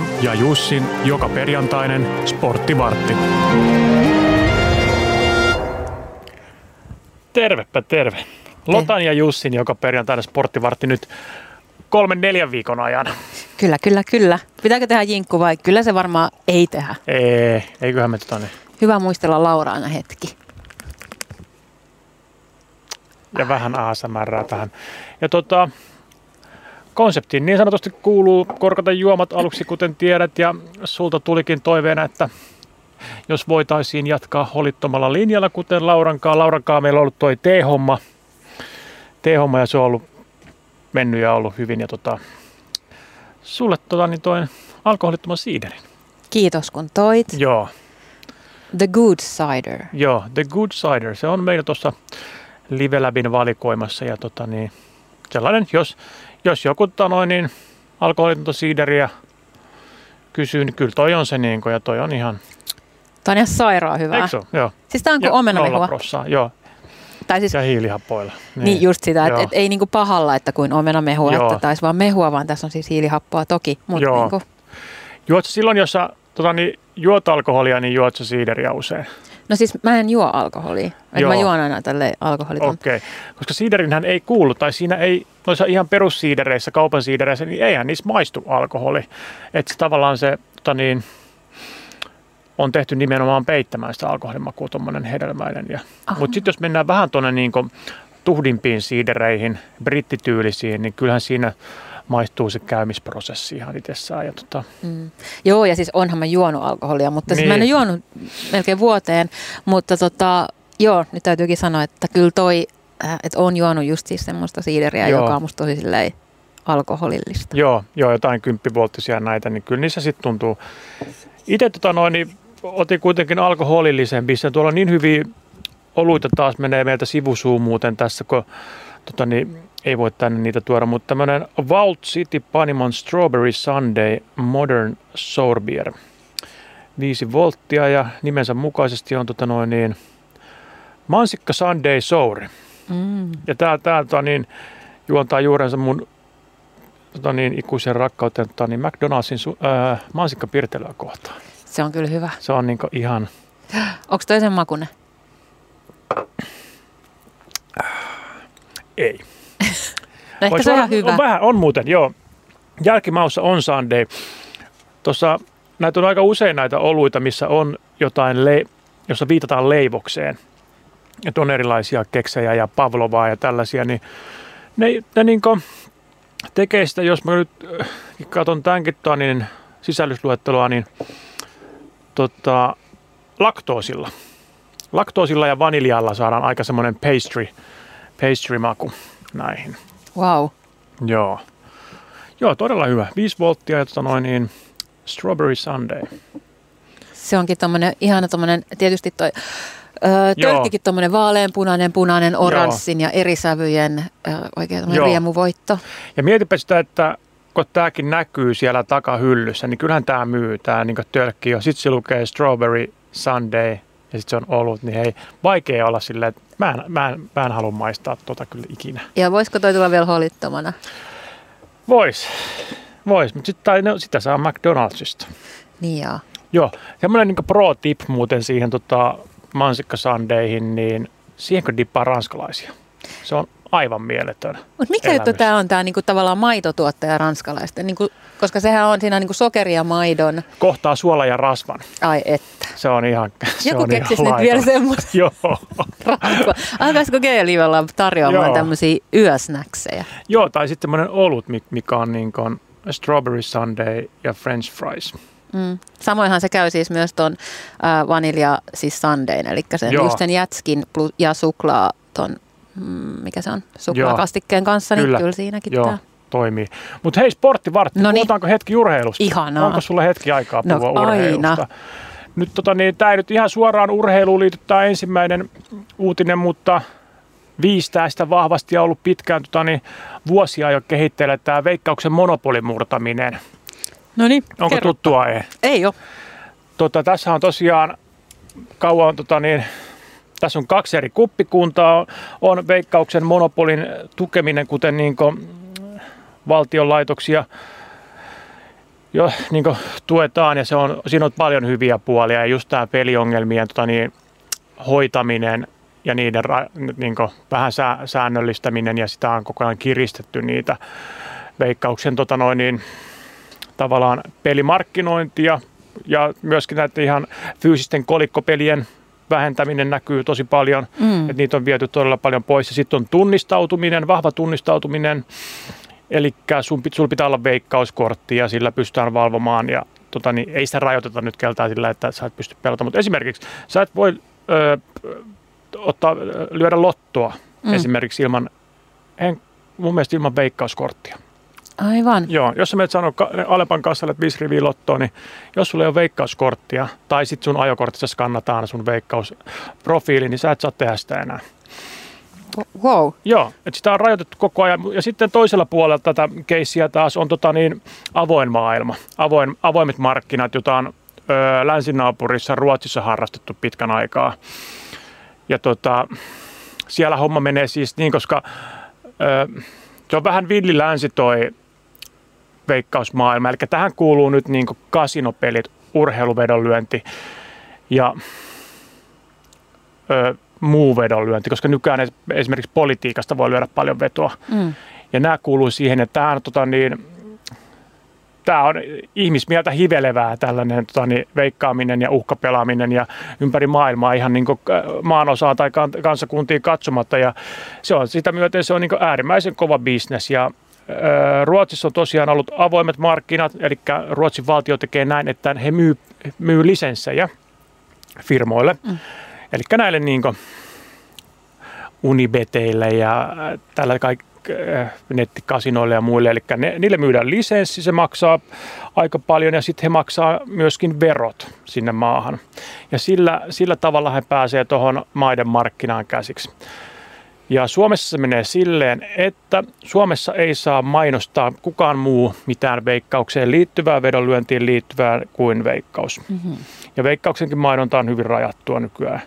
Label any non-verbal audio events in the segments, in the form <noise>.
Lotan ja Jussin joka perjantainen sporttivartti. Tervepä terve. Lotan ja Jussin joka perjantainen sporttivartti nyt kolmen neljän viikon ajan. Kyllä, kyllä, kyllä. Pitääkö tehdä jinkku vai kyllä se varmaan ei tehdä. Ei, eiköhän me tota niin. Hyvä muistella Laura aina hetki. Ja vähän ASMR tähän. Ja tota, konseptiin niin sanotusti kuuluu korkata juomat aluksi, kuten tiedät, ja sulta tulikin toiveena, että jos voitaisiin jatkaa holittomalla linjalla, kuten Laurankaa. Laurankaa meillä on ollut toi T-homma, T-homma ja se on ollut mennyt ja ollut hyvin. Ja tota, sulle tota, niin toi alkoholittoman siiderin. Kiitos kun toit. Joo, The Good Cider. joo, The Good Cider. Se on meillä tuossa Live Labin valikoimassa ja tota, niin, sellainen, jos, jos joku tota, noin, niin alkoholitonta siideriä kysyy, niin kyllä toi on se niin kuin, ja toi on ihan, Tämä on ihan sairaan hyvää. eikö se? Joo. Siis tämä on kuin omenamehua. joo. Tai siis Ja hiilihappoilla. niin, just sitä, että et ei niinku pahalla, että kuin omenamehua, Joo. että taisi vaan mehua, vaan tässä on siis hiilihappoa toki. Mutta Joo. niinku, Juot silloin, jos sä tota, niin, juot alkoholia, niin juot sä siideriä usein? No siis mä en juo alkoholia. Et mä Joo. juon aina tälle alkoholitonta. Okei. Okay. Koska siiderinhän ei kuulu, tai siinä ei, noissa ihan perussiidereissä, kaupan siidereissä, niin eihän niissä maistu alkoholi. Että tavallaan se, tota niin, on tehty nimenomaan peittämään sitä alkoholimakua, tuommoinen hedelmäinen. Ja, mutta sitten jos mennään vähän tuonne niin tuhdimpiin siidereihin, brittityylisiin, niin kyllähän siinä maistuu se käymisprosessi ihan itsessään. Ja tota, Mm. Joo, ja siis onhan mä juonut alkoholia, mutta niin. Niin. mä en ole juonut melkein vuoteen. Mutta tota, joo, nyt täytyykin sanoa, että kyllä toi, äh, että on juonut just siis semmoista siideriä, Joo. joka on musta tosi silleen alkoholillista. Joo, joo, jotain kymppivolttisia näitä, niin kyllä niissä sitten tuntuu. Itse tota noin, niin otin kuitenkin alkoholillisempi. Se tuolla on niin hyviä oluita taas menee meiltä sivusuun muuten tässä, kun tota niin, ei voi tänne niitä tuoda, mutta tämmöinen Vault City Panimon Strawberry Sunday Modern Sour Beer. 5 volttia ja nimensä mukaisesti on tota noin niin, Mansikka Sunday Sour. Mm. Ja tää, tää tota niin, juontaa juurensa mun tota niin, ikuisen rakkauteen tota niin, McDonaldsin su, ää, mansikkapirtelyä kohtaan. Se on kyllä hyvä. Se on niinku ihan, Onko toi sen makune? ei. No ehkä Vois se on ihan hyvä. On vähän, on muuten, joo. Jälkimaussa on Sunday. Tuossa näitä on aika usein näitä oluita, missä on jotain, le- jossa viitataan leivokseen. Että on erilaisia keksejä ja pavlovaa ja tällaisia, niin ne, ne niinku tekee sitä, jos mä nyt äh, katson tämänkin tota, niin sisällysluetteloa, niin tota, laktoosilla. Laktoosilla ja vaniljalla saadaan aika semmoinen pastry, pastry-maku näihin. Wow. Joo. Joo, todella hyvä. 5 volttia ja tota noin niin Strawberry Sunday. Se onkin tommonen, ihana tommonen, tietysti toi öö, Joo. tölkkikin tommonen vaaleanpunainen, punainen, oranssin ja eri sävyjen öö, oikein tommonen Joo. riemuvoitto. Ja mietipä sitä, että kun tämäkin näkyy siellä takahyllyssä, niin kyllähän tämä myy, tämä niin tölkki jo. Sitten se lukee Strawberry Sunday ja sitten se on ollut, niin hei, vaikea olla silleen, että mä en, mä en, mä en halua maistaa tota kyllä ikinä. Ja voisiko toi tulla vielä holittomana? Vois, vois, mutta sit, no, sitä saa McDonaldsista. Niin joo. Joo, semmoinen niin pro tip muuten siihen tota, mansikkasandeihin, niin siihenkö dippaa ranskalaisia. Se on aivan mieletön. Mutta mikä juttu tämä on, tämä niinku tavallaan maitotuottaja ranskalaisten? Niinku, koska sehän on siinä niinku sokeri ja maidon. Kohtaa suola ja rasvan. Ai että. Se on ihan se Joku on keksisi ihan nyt vielä semmoista Joo. Alkaisiko G-livellä tarjoamaan Joo. tämmöisiä yösnäksejä? Joo, tai sitten semmoinen olut, mi- mikä on niin kuin strawberry sundae ja french fries. Mm. Samoinhan se käy siis myös ton äh, vanilja siis sundayn, eli sen, Joo. just sen jätskin plus, ja suklaa ton, mm, mikä se on, suklaakastikkeen kanssa, Kyllä. niin kyllä siinäkin Joo, tämä. Toimii. Mutta hei, sporttivartti, Noniin. puhutaanko hetki urheilusta? Ihanaa. Onko sulla hetki aikaa No, puhua aina. urheilusta? Nyt tota, niin, tämä ei nyt ihan suoraan urheiluun liity tämä ensimmäinen uutinen, mutta viistää sitä vahvasti ja ollut pitkään tota, niin, vuosia jo kehitteillä tämä veikkauksen monopolin murtaminen. No niin, Onko kerro. tuttua? Ei. Ei ole. Tota, tässä on tosiaan kauan, tota, niin, tässä on kaksi eri kuppikuntaa. On veikkauksen monopolin tukeminen, kuten niin kuin, valtion laitoksia. jo niin tuetaan ja se on, siinä on paljon hyviä puolia ja just tämä peliongelmien tota niin, hoitaminen ja niiden niin kuin, vähän säännöllistäminen ja sitä on koko ajan kiristetty niitä veikkauksen tota noin, niin, tavallaan pelimarkkinointia ja myöskin näitä ihan fyysisten kolikkopelien vähentäminen näkyy tosi paljon, mm. että niitä on viety todella paljon pois. Ja sitten on tunnistautuminen, vahva tunnistautuminen, eli sun, pitää olla veikkauskortti ja sillä pystytään valvomaan ja tota, niin ei sitä rajoiteta nyt keltään sillä, että sä et pysty pelata. Mutta esimerkiksi sä et voi ö, ottaa, lyödä lottoa mm. esimerkiksi ilman, en, mun mielestä ilman veikkauskorttia. Aivan. Joo, jos sä menet sanoa Alepan kassalle, että viisi riviä lottoa, niin jos sulla ei ole veikkauskorttia tai sitten sun ajokortissa skannataan sun veikkausprofiili, niin sä et saa tehdä sitä enää. Wow. Joo, että sitä on rajoitettu koko ajan. Ja sitten toisella puolella tätä keissiä taas on tota niin, avoin maailma, avoin, avoimet markkinat, jota on ö, länsinaapurissa Ruotsissa harrastettu pitkän aikaa. Ja tota, siellä homma menee siis niin, koska ö, se on vähän villi länsi toi veikkausmaailma. Eli tähän kuuluu nyt niin kasinopelit, urheiluvedonlyönti ja ö, muu vedonlyönti, koska nykyään esimerkiksi politiikasta voi lyödä paljon vetoa. Mm. Ja nämä kuuluu siihen, että tämä on, tota, niin, tämä on ihmismieltä hivelevää tällainen tota, niin, veikkaaminen ja uhkapelaaminen ja ympäri maailmaa ihan niin maanosaan tai kansakuntiin katsomatta. Ja se on sitä myöten se on niin äärimmäisen kova bisnes ja Ruotsissa on tosiaan ollut avoimet markkinat, eli Ruotsin valtio tekee näin, että he myy, myy lisenssejä firmoille. Mm. Eli näille niin unibeteille ja tällä kaikki nettikasinoille ja muille. Eli ne, niille myydään lisenssi, se maksaa aika paljon ja sitten he maksaa myöskin verot sinne maahan. Ja sillä, sillä tavalla he pääsee tuohon maiden markkinaan käsiksi. Ja Suomessa se menee silleen, että Suomessa ei saa mainostaa kukaan muu mitään veikkaukseen liittyvää, vedonlyöntiin liittyvää kuin veikkaus. Mm-hmm. Ja veikkauksenkin mainonta on hyvin rajattua nykyään.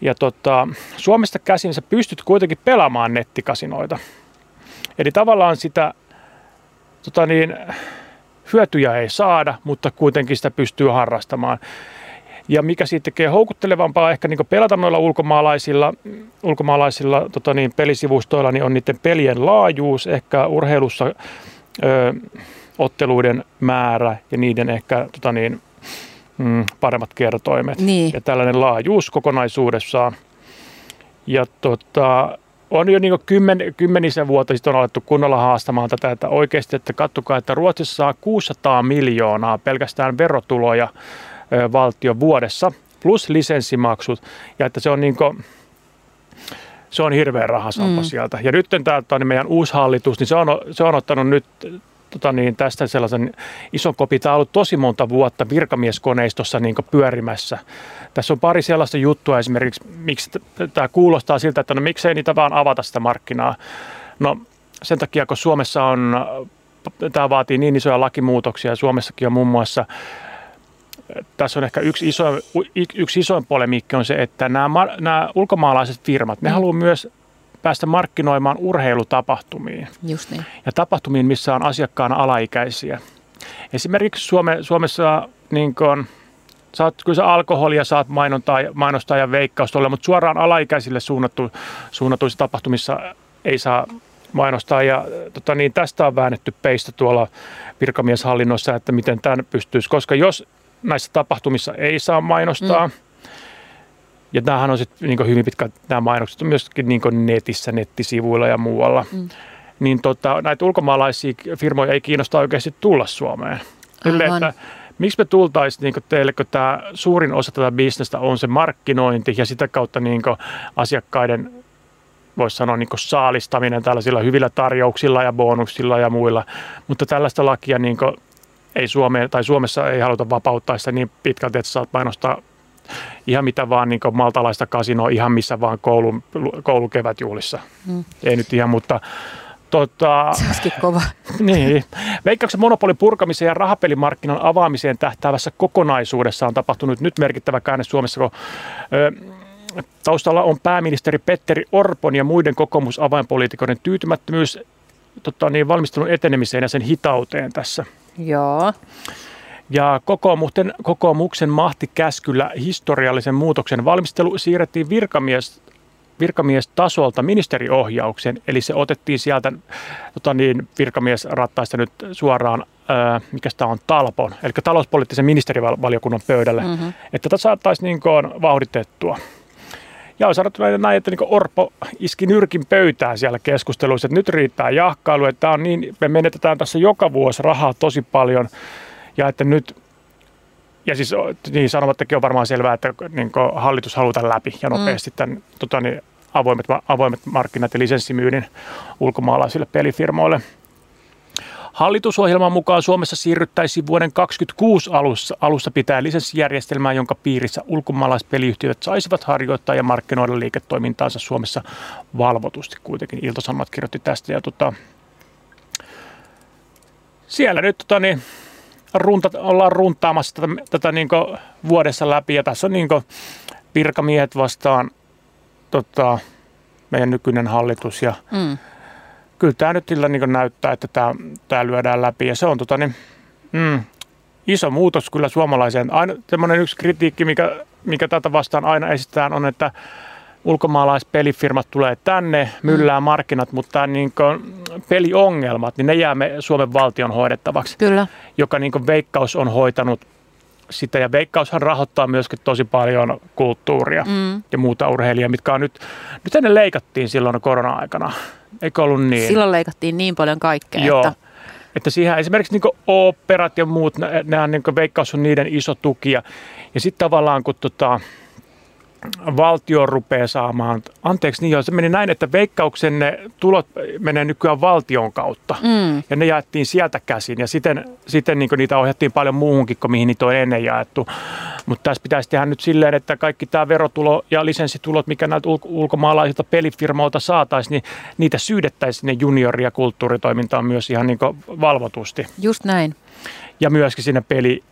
Ja tota, Suomesta käsin sä pystyt kuitenkin pelaamaan nettikasinoita. Eli tavallaan sitä tota niin, hyötyjä ei saada, mutta kuitenkin sitä pystyy harrastamaan. Ja mikä siitä tekee houkuttelevampaa ehkä niin pelata noilla ulkomaalaisilla, ulkomaalaisilla tota niin, pelisivustoilla, niin on niiden pelien laajuus, ehkä urheilussa ö, otteluiden määrä ja niiden ehkä tota niin, mm, paremmat kertoimet. Niin. Ja tällainen laajuus kokonaisuudessaan. Ja tota, on jo niin kymmen, kymmenisen vuotta sitten on alettu kunnolla haastamaan tätä, että oikeasti, että katsokaa, että Ruotsissa saa 600 miljoonaa pelkästään verotuloja valtio vuodessa, plus lisenssimaksut, ja että se on niin kuin, se on hirveä rahasampa mm. sieltä. Ja nyt tämä meidän uusi hallitus, niin se on, se on ottanut nyt tota niin, tästä sellaisen ison kopin. Tämä on ollut tosi monta vuotta virkamieskoneistossa niin pyörimässä. Tässä on pari sellaista juttua esimerkiksi, miksi tämä kuulostaa siltä, että no miksei niitä vaan avata sitä markkinaa. No sen takia, kun Suomessa on, tämä vaatii niin isoja lakimuutoksia, Suomessakin on muun muassa tässä on ehkä yksi, iso, yksi isoin polemiikki on se, että nämä, nämä ulkomaalaiset firmat, ne mm. haluaa myös päästä markkinoimaan urheilutapahtumiin. Just niin. Ja tapahtumiin, missä on asiakkaana alaikäisiä. Esimerkiksi Suome, Suomessa niin kun, saat, kyllä sä alkoholia saat mainontaa, mainostaa ja veikkausta mutta suoraan alaikäisille suunnattu, suunnatuissa tapahtumissa ei saa mainostaa. Ja tota, niin tästä on väännetty peistä tuolla virkamieshallinnossa, että miten tämän pystyisi. Koska jos näissä tapahtumissa ei saa mainostaa, mm ja tämähän on sitten niin hyvin pitkä, nämä mainokset on myöskin niin netissä, nettisivuilla ja muualla. Mm. Niin tota, näitä ulkomaalaisia firmoja ei kiinnosta oikeasti tulla Suomeen. Sille, että miksi me tultaisiin niin teille, kun tämä suurin osa tätä bisnestä on se markkinointi ja sitä kautta niin asiakkaiden voisi sanoa niin saalistaminen tällaisilla hyvillä tarjouksilla ja bonuksilla ja muilla. Mutta tällaista lakia niin ei Suomeen, tai Suomessa ei haluta vapauttaa sitä niin pitkälti, että saat mainostaa ihan mitä vaan niin maltalaista kasinoa ihan missä vaan koulun, koulukevätjuhlissa. Mm. Ei nyt ihan, mutta Tota, Se kova. <laughs> Niin. Veikkauksen monopolin purkamiseen ja rahapelimarkkinan avaamiseen tähtäävässä kokonaisuudessa on tapahtunut nyt merkittävä käänne Suomessa, kun ö, taustalla on pääministeri Petteri Orpon ja muiden kokoomusavainpoliitikoiden tyytymättömyys tota, niin, valmistelun etenemiseen ja sen hitauteen tässä. Joo. Ja kokoomuksen, kokoomuksen mahtikäskyllä historiallisen muutoksen valmistelu siirrettiin virkamies, virkamiestasolta ministeriohjaukseen, eli se otettiin sieltä tota niin, virkamiesrattaista nyt suoraan, ää, mikä tämä on, Talpon, eli talouspoliittisen ministerivaliokunnan pöydälle, mm-hmm. että tätä saataisiin niin kuin vauhditettua. Ja on sanottu näin, että niin Orpo iski nyrkin pöytään siellä keskusteluissa, että nyt riittää jahkailu, että tämä on niin, me menetetään tässä joka vuosi rahaa tosi paljon, ja että nyt ja siis niin sanomattakin on varmaan selvää, että niin hallitus halutaan läpi ja nopeasti mm. tämän tota, niin, avoimet, avoimet markkinat ja lisenssimyynnin ulkomaalaisille pelifirmoille. Hallitusohjelman mukaan Suomessa siirryttäisiin vuoden 2026 alussa, alussa pitää lisenssijärjestelmää, jonka piirissä ulkomaalaispeliyhtiöt saisivat harjoittaa ja markkinoida liiketoimintaansa Suomessa valvotusti. Kuitenkin Ilta-Sanomat kirjoitti tästä ja tota, siellä nyt tota, niin, runta, ollaan runtaamassa tätä, tätä niin vuodessa läpi ja tässä on niin virkamiehet vastaan tota, meidän nykyinen hallitus ja mm. Kyllä tämä nyt sillä niin näyttää, että tämä, tämä lyödään läpi ja se on tota, niin, mm, iso muutos kyllä suomalaiseen. Aina semmoinen yksi kritiikki, mikä, mikä tätä vastaan aina esitetään on, että ulkomaalaispelifirmat tulee tänne, myllää markkinat, mutta niin peliongelmat, niin ne jää me Suomen valtion hoidettavaksi. Kyllä. Joka niin Veikkaus on hoitanut sitä. Ja Veikkaushan rahoittaa myöskin tosi paljon kulttuuria mm. ja muuta urheilijaa, mitkä on nyt, nyt ne leikattiin silloin korona-aikana. Eikö ollut niin? Silloin leikattiin niin paljon kaikkea. Joo. Että että siihen esimerkiksi niin operat ja muut, nämä niin Veikkaus on niiden iso tuki. Ja, ja sitten tavallaan kun tota, valtio rupeaa saamaan, anteeksi niin joo, se meni näin, että veikkauksen ne tulot menee nykyään valtion kautta mm. ja ne jaettiin sieltä käsin ja siten, siten niin niitä ohjattiin paljon muuhunkin kuin mihin niitä on ennen jaettu. Mutta tässä pitäisi tehdä nyt silleen, että kaikki tämä verotulo ja lisenssitulot, mikä näiltä ulko- ulkomaalaisilta pelifirmoilta saataisiin, niin niitä syydettäisiin sinne juniori- ja kulttuuritoimintaan myös ihan niin valvotusti. Just näin. Ja myöskin sinne peli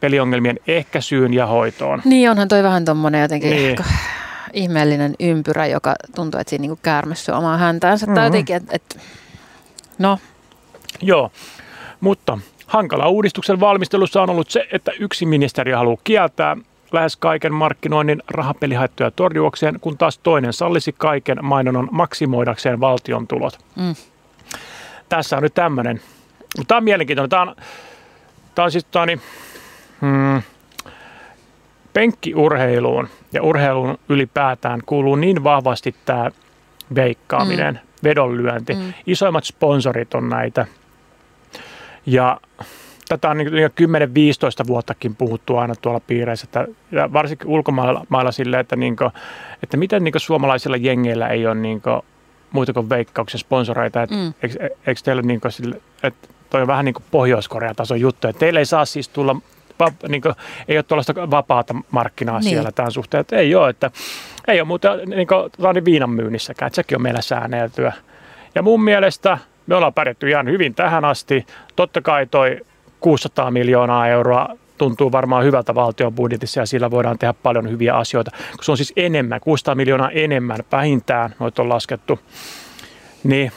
peliongelmien ehkäisyyn ja hoitoon. Niin onhan toi vähän tuommoinen jotenkin niin. ihmeellinen ympyrä, joka tuntuu, että siinä niinku käärmessä omaa häntäänsä. Mm-hmm. Tai jotenkin, että et, no. Joo, mutta hankala uudistuksen valmistelussa on ollut se, että yksi ministeriö haluaa kieltää lähes kaiken markkinoinnin rahapelihaittoja torjuakseen, kun taas toinen sallisi kaiken mainonnan maksimoidakseen valtion tulot. Mm. Tässä on nyt tämmöinen. Tämä on mielenkiintoinen. Tämä on, tämä on siis tämä on niin, hmm, penkkiurheiluun ja urheiluun ylipäätään kuuluu niin vahvasti tämä veikkaaminen, mm. vedonlyönti. Mm. Isoimmat sponsorit on näitä. Ja tätä on niin 10-15 vuottakin puhuttu aina tuolla piireissä, että, ja varsinkin ulkomailla silleen, että, niin kuin, että miten niin suomalaisilla jengeillä ei ole niin kuin, muita kuin veikkauksen sponsoreita. Mm. eikö, teillä niin kuin, sille, että toi on vähän niin kuin Pohjois-Korean tason juttu, että teille ei saa siis tulla niin kuin, ei ole tuollaista vapaata markkinaa niin. siellä tämän suhteen. Että ei ole, että ei ole muuta niin kuin, viinan myynnissäkään, että sekin on meillä säänneltyä. Ja mun mielestä me ollaan pärjätty ihan hyvin tähän asti. Totta kai toi 600 miljoonaa euroa tuntuu varmaan hyvältä valtion budjetissa ja sillä voidaan tehdä paljon hyviä asioita. Kun se on siis enemmän, 600 miljoonaa enemmän vähintään, noita on laskettu. Niin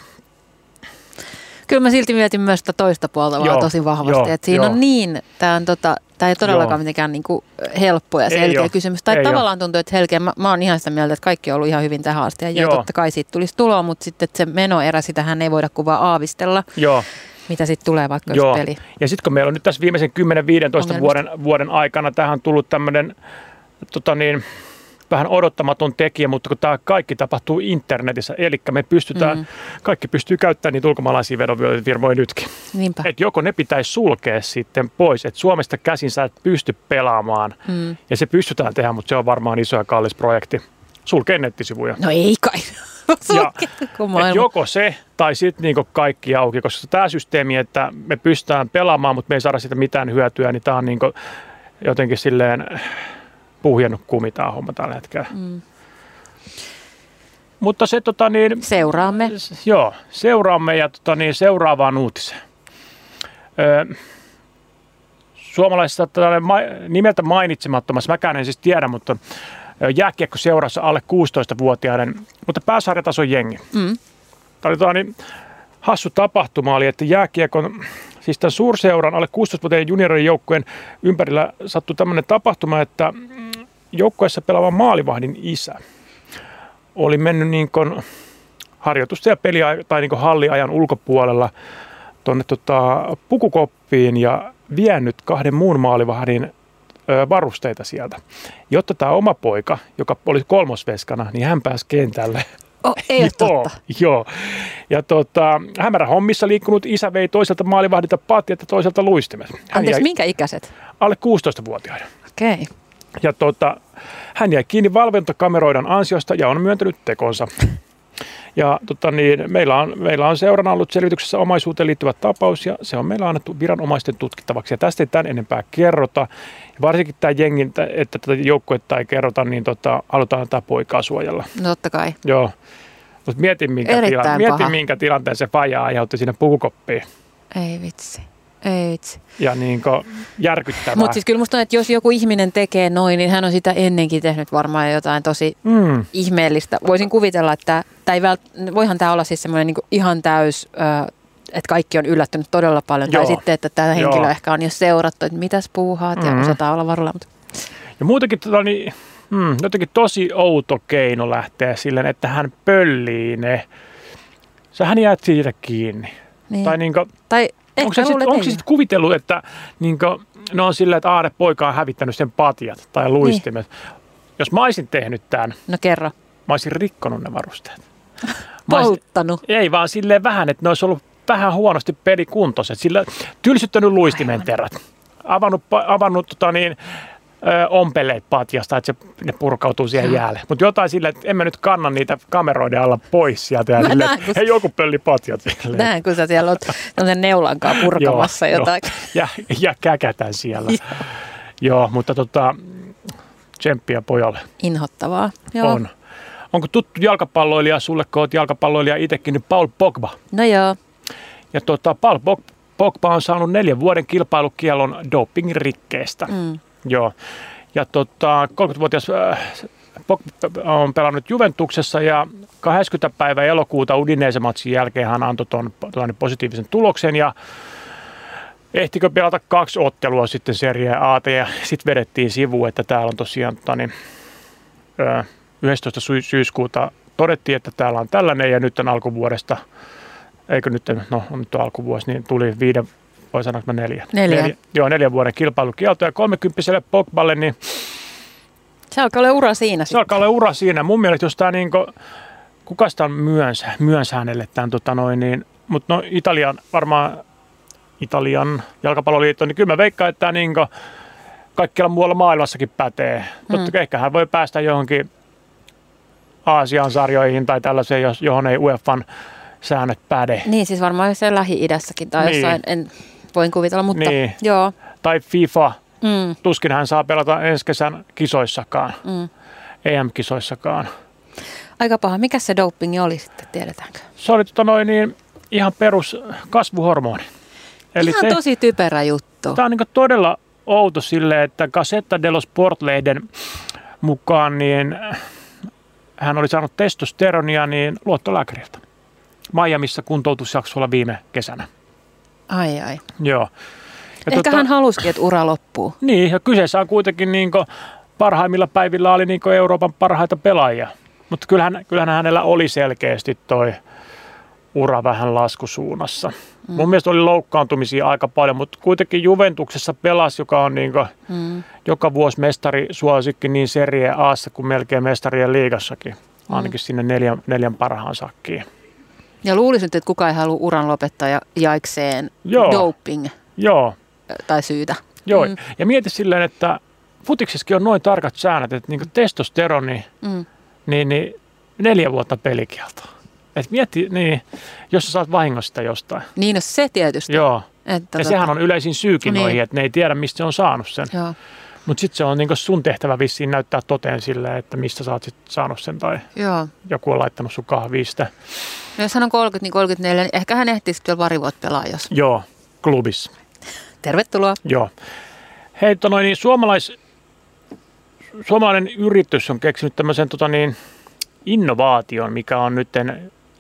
Kyllä mä silti mietin myös sitä toista puolta joo, tosi vahvasti. Joo, että siinä joo. on niin, tämä on tota, Tämä ei todellakaan Joo. mitenkään niin kuin helppo ja selkeä ei kysymys. Tai ei tavallaan ole. tuntuu, että selkeä. Mä, mä oon ihan sitä mieltä, että kaikki on ollut ihan hyvin tähän asti. Ja Joo. totta kai siitä tulisi tuloa, mutta sitten se menoerä, sitähän ei voida kuvaa aavistella. Joo mitä sitten tulee vaikka Joo. peli. Ja sitten kun meillä on nyt tässä viimeisen 10-15 vuoden, vuoden aikana tähän tullut tämmöinen tota niin, vähän odottamaton tekijä, mutta kun tämä kaikki tapahtuu internetissä, eli me pystytään, mm. kaikki pystyy käyttämään niitä ulkomaalaisia vedonlyöntifirmoja nytkin. Niinpä. Et joko ne pitäisi sulkea sitten pois, että Suomesta käsin sä et pysty pelaamaan, mm. ja se pystytään tehdä, mutta se on varmaan iso ja kallis projekti. Sulkee nettisivuja. No ei kai. <laughs> ja, joko se tai sitten niinku kaikki auki, koska tämä systeemi, että me pystytään pelaamaan, mutta me ei saada sitä mitään hyötyä, niin tämä on niinku jotenkin silleen puhjennut kumi tämä homma tällä hetkellä. Mm. Mutta se tota niin... Seuraamme. Joo, seuraamme ja tota niin, seuraavaan uutiseen. Öö, suomalaisessa nimeltä mainitsemattomassa, mäkään en siis tiedä, mutta jääkiekko seurassa alle 16-vuotiaiden, mutta pääsarjatason jengi. Mm. Tämä oli tota, niin, hassu tapahtuma oli, että jääkiekon, siis tämän suurseuran alle 16-vuotiaiden juniorin joukkueen ympärillä sattui tämmöinen tapahtuma, että joukkueessa pelaavan maalivahdin isä oli mennyt niin kuin harjoitusta ja peliä tai niin halliajan ulkopuolella tuonne tota, pukukoppiin ja vienyt kahden muun maalivahdin varusteita sieltä. Jotta tämä oma poika, joka oli kolmosveskana, niin hän pääsi kentälle Oh, ei <laughs> joo, totta. Joo. Ja tota, hämärä hommissa liikkunut isä vei toiselta maalivahdilta patjat ja toiselta luistimet. Hän Anteeksi, jäi, minkä ikäiset? Alle 16-vuotiaiden. Okei. Okay. Ja tota, hän jäi kiinni valvontakameroiden ansiosta ja on myöntänyt tekonsa. Ja tota niin, meillä, on, meillä on seurana ollut selvityksessä omaisuuteen liittyvä tapaus ja se on meillä annettu viranomaisten tutkittavaksi. Ja tästä ei tämän enempää kerrota. Ja varsinkin tämä jengi, että tätä joukkuetta ei kerrota, niin tota, halutaan tätä poikaa suojella. No totta kai. Joo. Mutta mietin, minkä, tila, mietin, minkä tilanteen se faja aiheutti sinne pukukoppiin. Ei vitsi. Ei vitsi. Ja niin järkyttävää. Mutta siis kyllä musta on, että jos joku ihminen tekee noin, niin hän on sitä ennenkin tehnyt varmaan jotain tosi mm. ihmeellistä. Voisin kuvitella, että tai vält, voihan tämä olla siis semmoinen niin ihan täys, että kaikki on yllättynyt todella paljon. Joo. Tai sitten, että tämä henkilö Joo. ehkä on jo seurattu, että mitäs puuhaat mm-hmm. ja osataan olla varulla. Mutta... Ja muutenkin tota, niin, hmm, jotenkin tosi outo keino lähteä silleen, että hän pöllii ne. Sähän jäät siitä kiinni. Niin. Tai, niin kuin, tai onko se sitten sit kuvitellut, että niin kuin, ne on silleen, että aare poika on hävittänyt sen patjat tai luistimet. Niin. Jos mä olisin tehnyt tämän, no kerro. mä olisin rikkonut ne varusteet. <laughs> Polttanut? Olisin, ei vaan silleen vähän, että ne olisi ollut vähän huonosti pelikuntoiset. Sillä tylsyttänyt luistimen terät. Avannut, avannut tota niin, ompeleet patjasta, että se, ne purkautuu siihen jäälle. Mutta jotain sille, että en mä nyt kanna niitä kameroiden alla pois sieltä. Ja sille, näen, kun... Hei, joku pölli patjat. Näen, kun sä siellä oot neulankaa purkamassa joo, jotain. Jo. Ja, ja käkätän siellä. joo. mutta tota, tsemppiä pojalle. Inhottavaa. Joo. On. Onko tuttu jalkapalloilija sulle, kun olet jalkapalloilija itsekin, niin Paul Pogba? No joo. Ja tota, Paul Pogba on saanut neljän vuoden kilpailukielon dopingin rikkeestä. Mm. Joo. Ja tota, 30-vuotias äh, on pelannut Juventuksessa ja 20. päivä elokuuta Udinese-matsin jälkeen hän antoi tuon, tuon positiivisen tuloksen ja ehtikö pelata kaksi ottelua sitten Serie A ja sitten vedettiin sivuun, että täällä on tosiaan tani, ö, 11. syyskuuta todettiin, että täällä on tällainen ja nyt on alkuvuodesta, eikö nyt, no nyt on alkuvuosi, niin tuli viiden vai sanoinko mä neljä? Neljä. neljä. Joo, neljän vuoden kilpailukielto ja kolmekymppiselle Pogballe, niin se alkaa olla ura siinä. Se alkaa olla ura siinä. Mun mielestä jos tämä niin kuka sitä myönsä, myönsä hänelle tämän, tota noin, niin, mutta no Italian varmaan Italian jalkapalloliitto, niin kyllä mä veikkaan, että tämä niin kaikkialla muualla maailmassakin pätee. Hmm. Totta ehkä hän voi päästä johonkin Aasian sarjoihin tai tällaiseen, johon ei UEFan säännöt päde. Niin, siis varmaan jossain Lähi-idässäkin tai niin. jossain, en voin kuvitella, mutta niin. joo. Tai FIFA, mm. tuskin hän saa pelata ensi kesän kisoissakaan, mm. EM-kisoissakaan. Aika paha. Mikä se dopingi oli sitten, tiedetäänkö? Se oli tota noin, niin, ihan perus kasvuhormoni. Eli ihan te, tosi typerä juttu. Tämä on niin todella outo silleen, että Gazzetta dello Sport-lehden mukaan niin hän oli saanut testosteronia niin luottolääkäriltä. Miamiissa kuntoutusjaksolla viime kesänä. Ai ai. Joo. Ja Ehkä tota, hän halusikin, että ura loppuu. Niin, ja kyseessä on kuitenkin niin parhaimmilla päivillä oli niin Euroopan parhaita pelaajia. Mutta kyllähän, kyllähän hänellä oli selkeästi toi ura vähän laskusuunnassa. Mm. Mun mielestä oli loukkaantumisia aika paljon, mutta kuitenkin Juventuksessa pelasi, joka on niin mm. joka vuosi mestari suosikki niin Serie A kuin melkein mestarien liigassakin. Mm. Ainakin sinne neljän, neljän parhaan sakkiin. Ja luulisin, että kukaan ei halua uran lopettaa ja jaikseen Joo. doping Joo. tai syytä. Joo, mm. ja mieti silleen, että futiksessakin on noin tarkat säännöt, että niin testosteroni, mm. niin, niin neljä vuotta pelikielto. Et mieti, niin, jos sä saat vahingosta jostain. Niin, no se tietysti. Joo. Että ja tota... sehän on yleisin syykin niin. noihin, että ne ei tiedä, mistä se on saanut sen. Joo. Mutta sitten se on niinku sun tehtävä vissiin näyttää toteen sille, että mistä sä oot sit saanut sen tai Joo. joku on laittanut sun kahvista. No jos hän on 30, niin 34, niin ehkä hän ehtii sitten vielä pari vuotta pelaa, jos... Joo, klubissa. Tervetuloa. Joo. Hei, noin, niin suomalais, suomalainen yritys on keksinyt tämmöisen tota niin, innovaation, mikä on nyt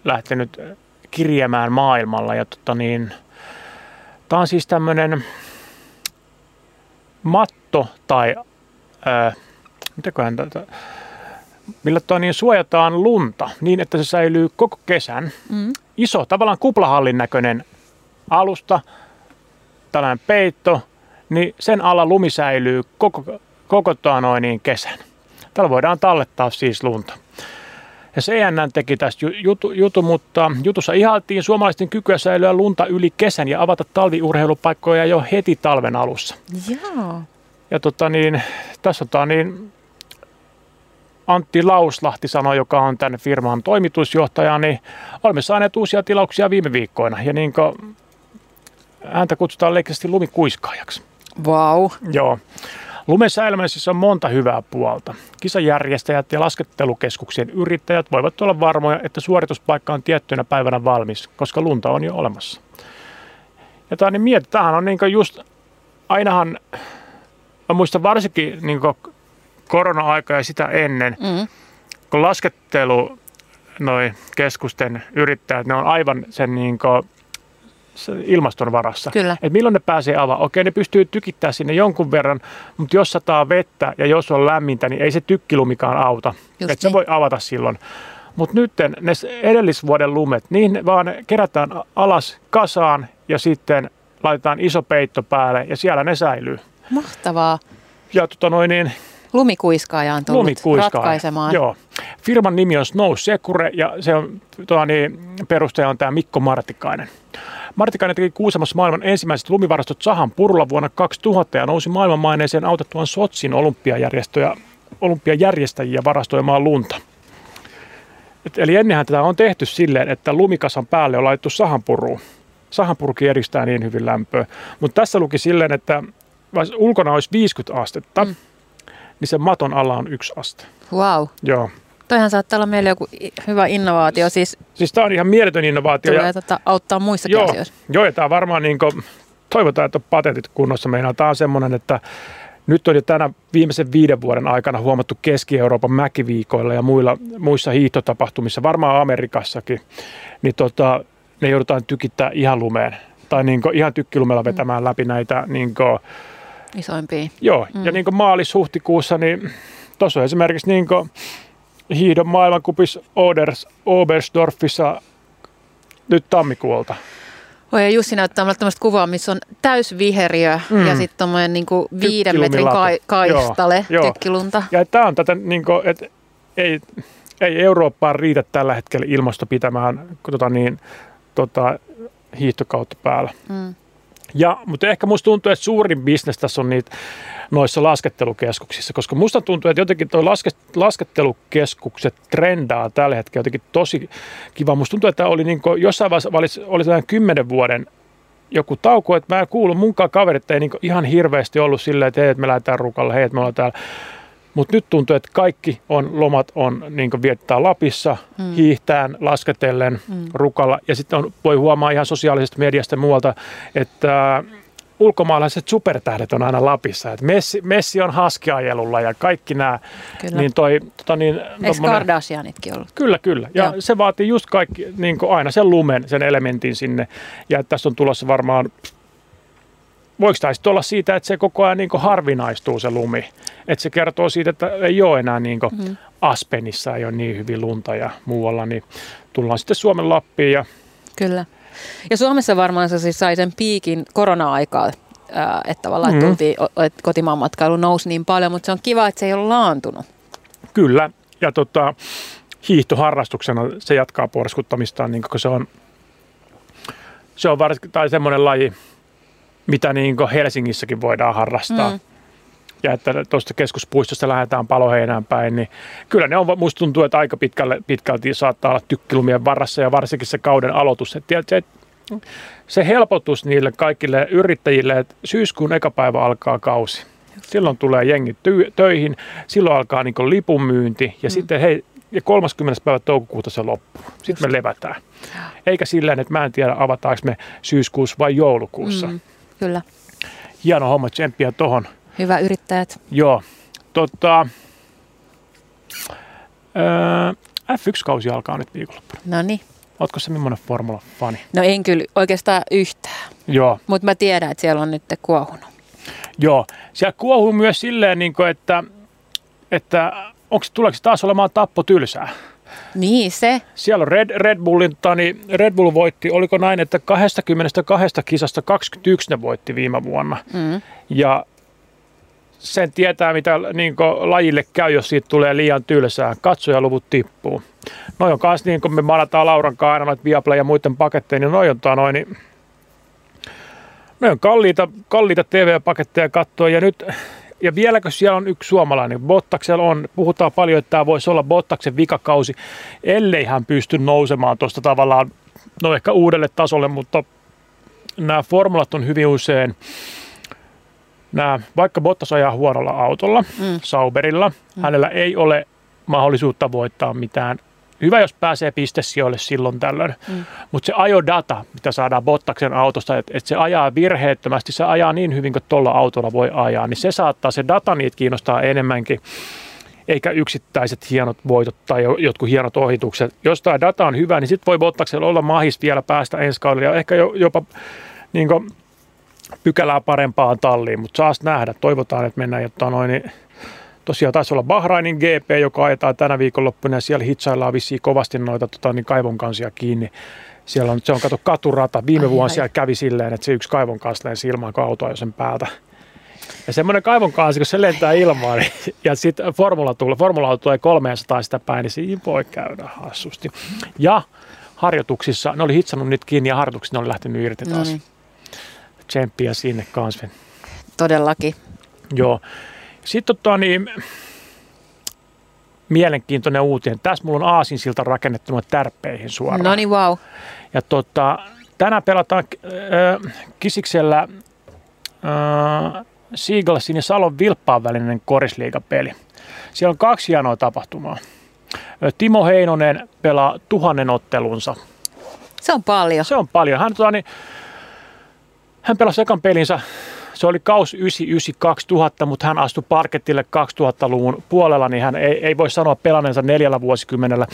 lähtenyt kirjemään maailmalla. Ja tota niin, tämä on siis tämmöinen matto tai ää, mitäköhän tätä, millä toi niin suojataan lunta niin, että se säilyy koko kesän. Mm. Iso, tavallaan kuplahallin näköinen alusta, tällainen peitto, niin sen alla lumi säilyy koko, koko noin niin kesän. Tällä voidaan tallettaa siis lunta. Ja CNN teki tästä jutu, jutu, mutta jutussa ihaltiin suomalaisten kykyä säilyä lunta yli kesän ja avata talviurheilupaikkoja jo heti talven alussa. Joo. Ja tota niin, tässä tota niin, Antti Lauslahti sanoi, joka on tämän firman toimitusjohtaja, niin olemme saaneet uusia tilauksia viime viikkoina. Ja niin kuin häntä kutsutaan leikisesti lumikuiskaajaksi. Wow. Joo. Lumen säilymisessä on monta hyvää puolta. Kisajärjestäjät ja laskettelukeskuksien yrittäjät voivat olla varmoja, että suorituspaikka on tiettynä päivänä valmis, koska lunta on jo olemassa. Ja tämä niin mietitään, on niin just, ainahan, mä muistan varsinkin niin korona-aika ja sitä ennen, mm. kun laskettelu, noin keskusten yrittäjät, ne on aivan sen niin ilmaston varassa. Kyllä. Et milloin ne pääsee avaamaan? Okei, ne pystyy tykittämään sinne jonkun verran, mutta jos sataa vettä ja jos on lämmintä, niin ei se tykkilumikaan auta. Just Et niin. se voi avata silloin. Mutta nyt ne edellisvuoden lumet, niin vaan kerätään alas kasaan ja sitten laitetaan iso peitto päälle ja siellä ne säilyy. Mahtavaa. Ja tota noin, niin Lumikuiskaaja on tullut Lumikuiskaaja. ratkaisemaan. Joo. Firman nimi on Snow Secure ja se on, tuo, niin, perustaja on tämä Mikko Martikainen. Martikainen teki Kuusamossa maailman ensimmäiset lumivarastot Sahan purulla vuonna 2000 ja nousi maailmanmaineeseen autettuaan Sotsin olympiajärjestöjä, olympiajärjestäjiä varastoimaan lunta. Et, eli ennenhän tätä on tehty silleen, että lumikasan päälle on laitettu sahanpuruun. Sahanpurki edistää niin hyvin lämpöä. Mutta tässä luki silleen, että ulkona olisi 50 astetta, mm niin se maton alla on yksi aste. Wow. Joo. Toihan saattaa olla meille joku hyvä innovaatio. Siis, siis tämä on ihan mieletön innovaatio. Tulee ja, tota, auttaa muissa joo, asioissa. Joo, ja tämä varmaan niin kuin, toivotaan, että on patentit kunnossa meinaa. Tämä on semmoinen, että nyt on jo tänä viimeisen viiden vuoden aikana huomattu Keski-Euroopan mäkiviikoilla ja muilla, muissa hiihtotapahtumissa, varmaan Amerikassakin, niin tota, ne joudutaan tykittää ihan lumeen. Tai niin kuin, ihan tykkilumella vetämään mm. läpi näitä niin kuin, isoimpia. Joo, mm. ja niin kuin maalis-huhtikuussa, niin tuossa on esimerkiksi niin kuin hiihdon maailmankupissa Oders, Oberstdorfissa nyt tammikuulta. Oi, ja Jussi näyttää mulle tämmöistä kuvaa, missä on täysviheriö mm. ja sitten tuommoinen niin viiden metrin ka- kaistale, joo, tykkilunta. Ja tämä on tätä, niin kuin, että ei, ei Eurooppaan riitä tällä hetkellä ilmasto pitämään tota niin, tota, hiihtokautta päällä. Mm. Ja, mutta ehkä musta tuntuu, että suurin bisnes tässä on niitä noissa laskettelukeskuksissa, koska musta tuntuu, että jotenkin tuo laske, laskettelukeskukset trendaa tällä hetkellä jotenkin tosi kiva. Musta tuntuu, että oli niin kuin, jossain vaiheessa oli, oli sellainen kymmenen vuoden joku tauko, että mä kuulun munkaan kaverit ei niin ihan hirveästi ollut silleen, että hei, että me lähdetään rukalle, hei, että me ollaan täällä mutta nyt tuntuu, että kaikki on, lomat on niin viettää Lapissa, mm. hiihtään, lasketellen, mm. rukalla. Ja sitten on, voi huomaa ihan sosiaalisesta mediasta ja muualta, että ulkomaalaiset supertähdet on aina Lapissa. Et Messi, Messi on haskiajelulla ja kaikki nämä. Kyllä. Niin toi, tota niin, Eikö Kardashianitkin ollut? Kyllä, kyllä. Ja Joo. se vaatii just kaikki, niin aina sen lumen, sen elementin sinne. Ja tässä on tulossa varmaan voiko tämä olla siitä, että se koko ajan niin harvinaistuu se lumi? Että se kertoo siitä, että ei ole enää niin mm. Aspenissa ei ole niin hyvin lunta ja muualla, niin tullaan sitten Suomen Lappiin. Ja... Kyllä. Ja Suomessa varmaan se siis sai sen piikin korona-aikaa, että tavallaan mm-hmm. tultiin, että kotimaan matkailu nousi niin paljon, mutta se on kiva, että se ei ole laantunut. Kyllä, ja tota, hiihtoharrastuksena se jatkaa porskuttamistaan, niin kun se on, se on varsinkin, tai semmoinen laji, mitä niin Helsingissäkin voidaan harrastaa. Mm. Ja että tuosta keskuspuistosta lähdetään paloheinään päin, niin kyllä ne on, musta tuntuu, että aika pitkälle, pitkälti saattaa olla tykkilumien varassa ja varsinkin se kauden aloitus. Että se, se helpotus niille kaikille yrittäjille, että syyskuun eka päivä alkaa kausi. Silloin tulee jengi ty- töihin, silloin alkaa niin lipun myynti ja mm. sitten hei, ja 30. päivä toukokuuta se loppuu. Sitten Just. me levätään. Eikä sillä että mä en tiedä avataanko me syyskuussa vai joulukuussa. Mm. Kyllä. Hieno homma, tsemppiä tohon. Hyvä yrittäjät. Joo. Tota, F1-kausi alkaa nyt viikonloppuna. No niin. Ootko se millainen formula-fani? No en kyllä oikeastaan yhtään. Joo. Mutta mä tiedän, että siellä on nyt kuohunut. Joo. Siellä kuohuu myös silleen, niin kuin, että, että onko, tuleeko taas olemaan tappo tylsää? Niin se. Siellä on Red, Red Bullin, tani, Red Bull voitti, oliko näin, että 22 kisasta 21 ne voitti viime vuonna. Mm. Ja sen tietää, mitä niin lajille käy, jos siitä tulee liian tylsää. Katsojaluvut tippuu. Noin on kanssa niin kuin me marataan Lauran kanssa aina Viaplay ja muiden paketteja, niin noin on, noin, niin ne on kalliita, kalliita TV-paketteja katsoa ja nyt ja vieläkö siellä on yksi suomalainen, Bottaksella on, puhutaan paljon, että tämä voisi olla Bottaksen vikakausi, ellei hän pysty nousemaan tuosta tavallaan, no ehkä uudelle tasolle, mutta nämä formulat on hyvin usein, nämä, vaikka Bottas ajaa huonolla autolla, mm. Sauberilla, mm. hänellä ei ole mahdollisuutta voittaa mitään hyvä, jos pääsee pistesijoille silloin tällöin. Mm. Mutta se ajodata, mitä saadaan Bottaksen autosta, että et se ajaa virheettömästi, se ajaa niin hyvin kuin tuolla autolla voi ajaa, niin se saattaa, se data niitä kiinnostaa enemmänkin eikä yksittäiset hienot voitot tai jotkut hienot ohitukset. Jos tämä data on hyvä, niin sitten voi Bottaksella olla mahis vielä päästä ensi kaudella ja ehkä jopa niin pykälää parempaan talliin, mutta saa nähdä. Toivotaan, että mennään jotain noin, niin tosiaan taisi olla Bahrainin GP, joka ajetaan tänä viikonloppuna ja siellä hitsaillaan vissiin kovasti noita tota, niin kaivonkansia kiinni. Siellä on, se on kato katurata. Viime vuonna siellä kävi silleen, että se yksi kaivon kanssa lensi ilmaan, kun auto sen päältä. Ja semmoinen kaivon kanssa, kun se lentää ilmaan, niin, ja sitten formula tulee, formula tulee 300 sitä päin, niin siinä voi käydä hassusti. Ja harjoituksissa, ne oli hitsannut nyt kiinni ja harjoituksissa ne oli lähtenyt irti taas. No niin. Tsemppiä sinne kanssa. Todellakin. Joo. Sitten tota, niin, mielenkiintoinen uutinen. Tässä mulla on aasinsilta rakennettu tärppeihin suoraan. No niin, wow. Ja tota, tänään pelataan äh, Kisiksellä äh, Seagalsin ja Salon Vilppaan välinen korisliigapeli. Siellä on kaksi hienoa tapahtumaa. Timo Heinonen pelaa tuhannen ottelunsa. Se on paljon. Se on paljon. Hän, tota, niin, hän pelasi ekan pelinsä se oli kaus 99-2000, mutta hän astui parketille 2000-luvun puolella, niin hän ei, ei voi sanoa pelanneensa neljällä vuosikymmenellä,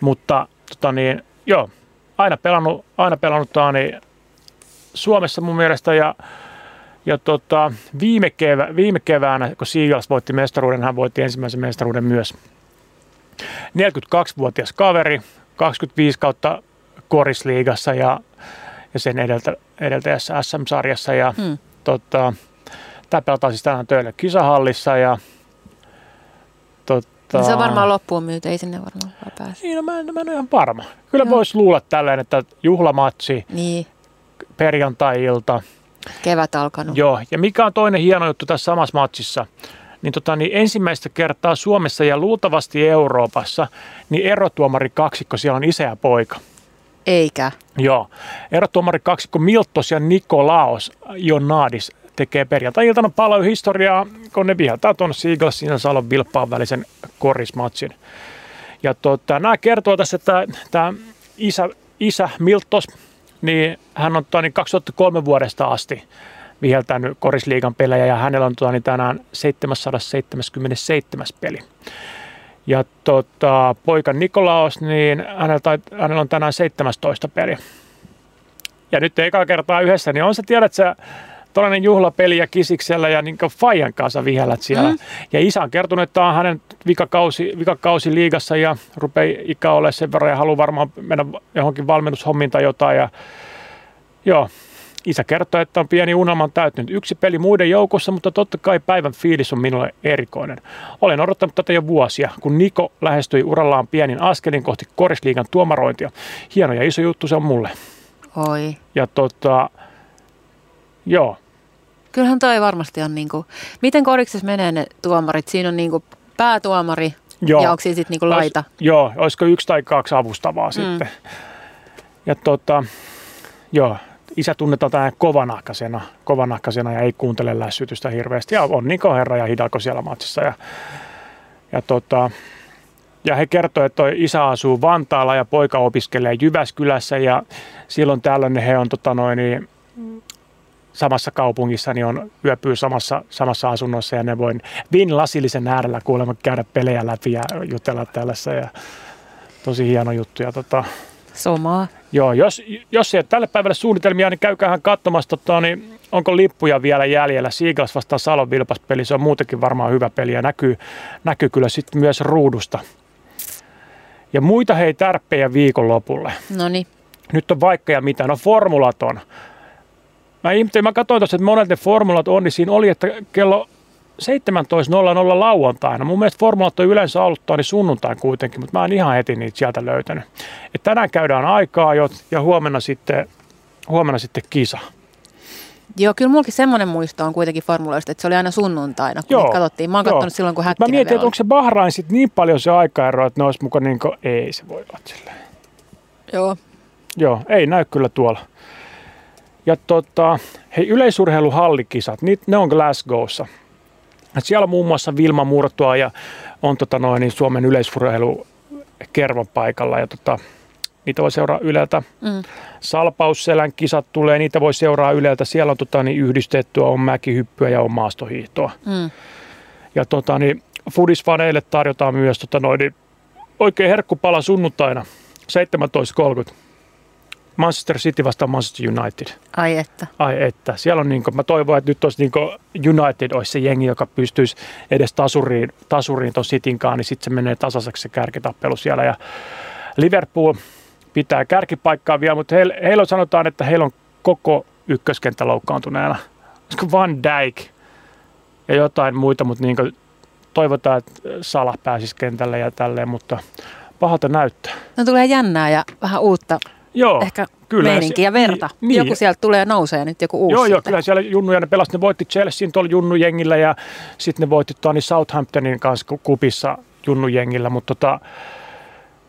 mutta tota niin, joo, aina pelannut, aina pelannut niin Suomessa mun mielestä ja ja tota, viime, kevä, viime keväänä, kun Seagulls voitti mestaruuden, hän voitti ensimmäisen mestaruuden myös. 42-vuotias kaveri, 25 kautta korisliigassa ja, ja sen edeltä, edeltäjässä SM-sarjassa. Ja hmm tota, tämä pelataan siis tänään töille kisahallissa ja tota, no se on varmaan loppuun myyty, ei sinne varmaan pääse. Niin, no mä, en, mä en ole ihan varma. Kyllä voisi luulla tälleen, että juhlamatsi, niin. perjantai-ilta. Kevät alkanut. Joo, ja mikä on toinen hieno juttu tässä samassa matsissa, niin, tota, niin ensimmäistä kertaa Suomessa ja luultavasti Euroopassa, niin erotuomari kaksikko, siellä on isä ja poika. Eikä. Joo. Erotuomari kaksikko Miltos ja Nikolaos Jonadis tekee perjantai-iltana paljon historiaa, kun ne viheltää tuon Seagulls ja Salon Vilppaan välisen korismatsin. Ja tota, nämä kertoo tässä, että tämä isä, isä Miltos, niin hän on tota, niin 2003 vuodesta asti viheltänyt korisliigan pelejä ja hänellä on tota, niin tänään 777 peli. Ja tota, poika Nikolaos, niin hänellä, hänellä on tänään 17 peliä. Ja nyt eka kertaa yhdessä, niin on se, tiedät sä, tällainen juhlapeli ja kisiksellä ja niin Fajan kanssa vihellät siellä. Mm. Ja isä on kertonut, että tämä on hänen vikakausi, vikakausi liigassa ja rupeaa ikä ole sen verran ja haluaa varmaan mennä johonkin valmennushommiin tai jotain. Ja, joo, Isä kertoo, että on pieni unelma täyttynyt. Yksi peli muiden joukossa, mutta totta kai päivän fiilis on minulle erikoinen. Olen odottanut tätä jo vuosia, kun Niko lähestyi urallaan pienin askelin kohti Korisliigan tuomarointia. Hieno ja iso juttu se on mulle. Oi. Ja tota, joo. Kyllähän toi varmasti on niinku, miten koriksessa menee ne tuomarit? Siinä on niinku päätuomari joo. ja onko siinä sitten niinku laita? Ois, joo, olisiko yksi tai kaksi avustavaa mm. sitten. Ja tota, joo, isä tunnetaan tämän kovanahkaisena, kovanahkaisena ja ei kuuntele lässytystä hirveästi. Ja on Niko Herra ja Hidalko siellä matsissa. Ja, ja, tota, ja he kertoo, että toi isä asuu Vantaalla ja poika opiskelee Jyväskylässä ja silloin tällöin he on tota noin, niin, samassa kaupungissa, niin on yöpyy samassa, samassa asunnossa ja ne voi Vin lasillisen äärellä kuulemma käydä pelejä läpi ja jutella tällaisessa ja tosi hieno juttu. Ja tota, Somaa. Joo, jos, jos ei ole tälle päivälle suunnitelmia, niin käykäähän katsomassa, tota, niin onko lippuja vielä jäljellä. Seagulls vastaan Salon Vilpas-peli, se on muutenkin varmaan hyvä peli ja näkyy, näkyy kyllä sitten myös ruudusta. Ja muita hei tärppejä viikonlopulle. No niin. Nyt on vaikka ja mitä, no formulat on. Mä ihmettelin, mä katsoin tuossa, että monet ne formulat on, niin siinä oli, että kello 17.00 lauantaina. Mun mielestä formulat on yleensä ollut niin sunnuntain kuitenkin, mutta mä en ihan heti niitä sieltä löytänyt. Et tänään käydään aikaa jo ja huomenna sitten, huomenna sitten kisa. Joo, kyllä mullakin semmoinen muisto on kuitenkin formuloista, että se oli aina sunnuntaina, kun joo, katsottiin. Mä oon katsonut silloin, kun Häkkinen Mä mietin, että onko se Bahrain sitten niin paljon se aikaero, että ne olisi mukaan niin kuin, ei se voi olla silleen. Joo. Joo, ei näy kyllä tuolla. Ja tota, hei, yleisurheiluhallikisat, ne on Glasgowssa. Siellä on muun muassa Vilma Murtoa ja on tota noin, niin Suomen yleisurheilu kervon paikalla ja tota, niitä voi seuraa Yleltä. Mm. Salpausselän kisat tulee, niitä voi seuraa Yleltä. Siellä on tota, niin yhdistettyä, on mäkihyppyä ja on maastohiihtoa. Mm. Ja tota, niin, Fudisfaneille tarjotaan myös tota, noin, niin, oikein herkkupala sunnuntaina 17.30. Manchester City vastaan Manchester United. Ai että. Ai että. Siellä on niin kuin, mä toivon, että nyt olisi niin kuin United olisi se jengi, joka pystyisi edes tasuriin, tasuriin Cityn kanssa, niin sitten se menee tasaiseksi se kärkitappelu siellä. Ja Liverpool pitää kärkipaikkaa vielä, mutta heillä, heillä sanotaan, että heillä on koko ykköskenttä loukkaantuneena. Olisiko Van Dijk ja jotain muita, mutta niin toivotaan, että Salah pääsisi kentälle ja tälleen, mutta pahalta näyttää. No tulee jännää ja vähän uutta Joo, ehkä kyllä. meininkiä ja verta. Niin, joku sieltä tulee nousee nyt joku uusi. Joo, joo, kyllä siellä junnuja ne pelasi. Ne voitti Chelseain tuolla junnujengillä ja sitten ne voitti tuoni Southamptonin kanssa kupissa junnujengillä, mutta tota,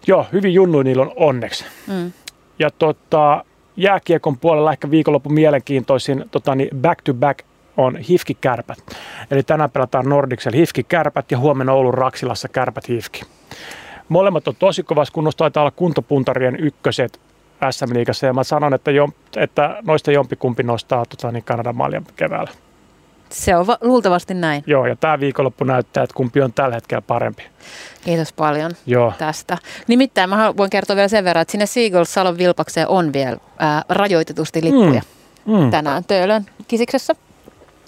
joo, hyvin junnu niillä on onneksi. Mm. Ja tota, jääkiekon puolella ehkä viikonloppu mielenkiintoisin tota, niin back to back on Hifki-kärpät. Eli tänään pelataan Nordicsella Hifki-kärpät ja huomenna Oulun Raksilassa kärpät Hifki. Molemmat on tosi kovassa kunnossa, taitaa olla kuntopuntarien ykköset SM-liigassa ja mä sanon, että, jo, että noista jompikumpi nostaa tota, niin Kanadan maljan keväällä. Se on va- luultavasti näin. Joo, ja tämä viikonloppu näyttää, että kumpi on tällä hetkellä parempi. Kiitos paljon Joo. tästä. Nimittäin mä voin kertoa vielä sen verran, että sinne Seagulls Salon Vilpakseen on vielä ää, rajoitetusti lippuja mm. Mm. tänään Töölön kisiksessä.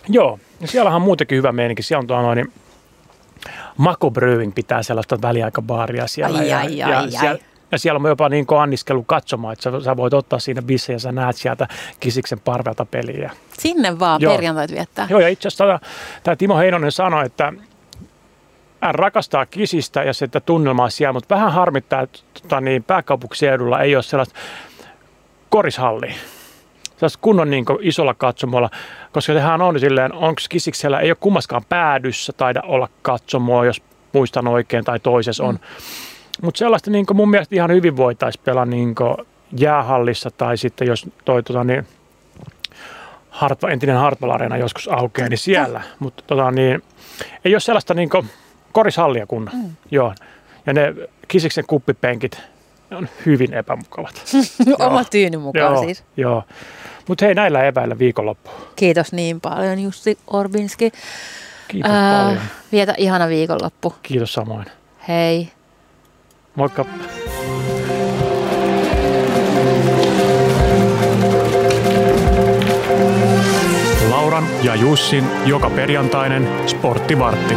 Joo, ja siellähän on muutenkin hyvä meininki. Siellä on tuo noin, niin Mako Brewing pitää sellaista väliaikabaaria siellä. Ai, ja, ai, ja, ai, siellä, ai. Ja siellä on jopa niin anniskelu katsomaan, että sä, sä voit ottaa siinä bisse ja sä näet sieltä kisiksen parvelta peliä. Sinne vaan Joo. perjantait viettää. Joo, ja itse asiassa tämä Timo Heinonen sanoi, että hän rakastaa kisistä ja sitä tunnelmaa siellä, mutta vähän harmittaa, että tota, niin, pääkaupunkiseudulla ei ole sellaista korishallia. Sellaista kunnon niin isolla katsomolla, koska sehän on silleen, onko kisiksellä, ei ole kummaskaan päädyssä taida olla katsomoa, jos muistan oikein, tai toisessa on. Mm mutta sellaista niin mun mielestä ihan hyvin voitaisiin pelaa niin jäähallissa tai sitten jos toi tota, niin, Hartva, entinen Hartwall Arena joskus aukeaa, niin siellä. Mutta tota, niin, ei ole sellaista niin korishallia kun. Mm. Joo. Ja ne kisiksen kuppipenkit ne on hyvin epämukavat. <laughs> Oma tyyny mukaan joo, siis. Joo. Mutta hei, näillä eväillä viikonloppu. Kiitos niin paljon Jussi Orbinski. Kiitos äh, paljon. Vietä ihana viikonloppu. Kiitos samoin. Hei. Moikka! Lauran ja Jussin joka perjantainen sporttivartti.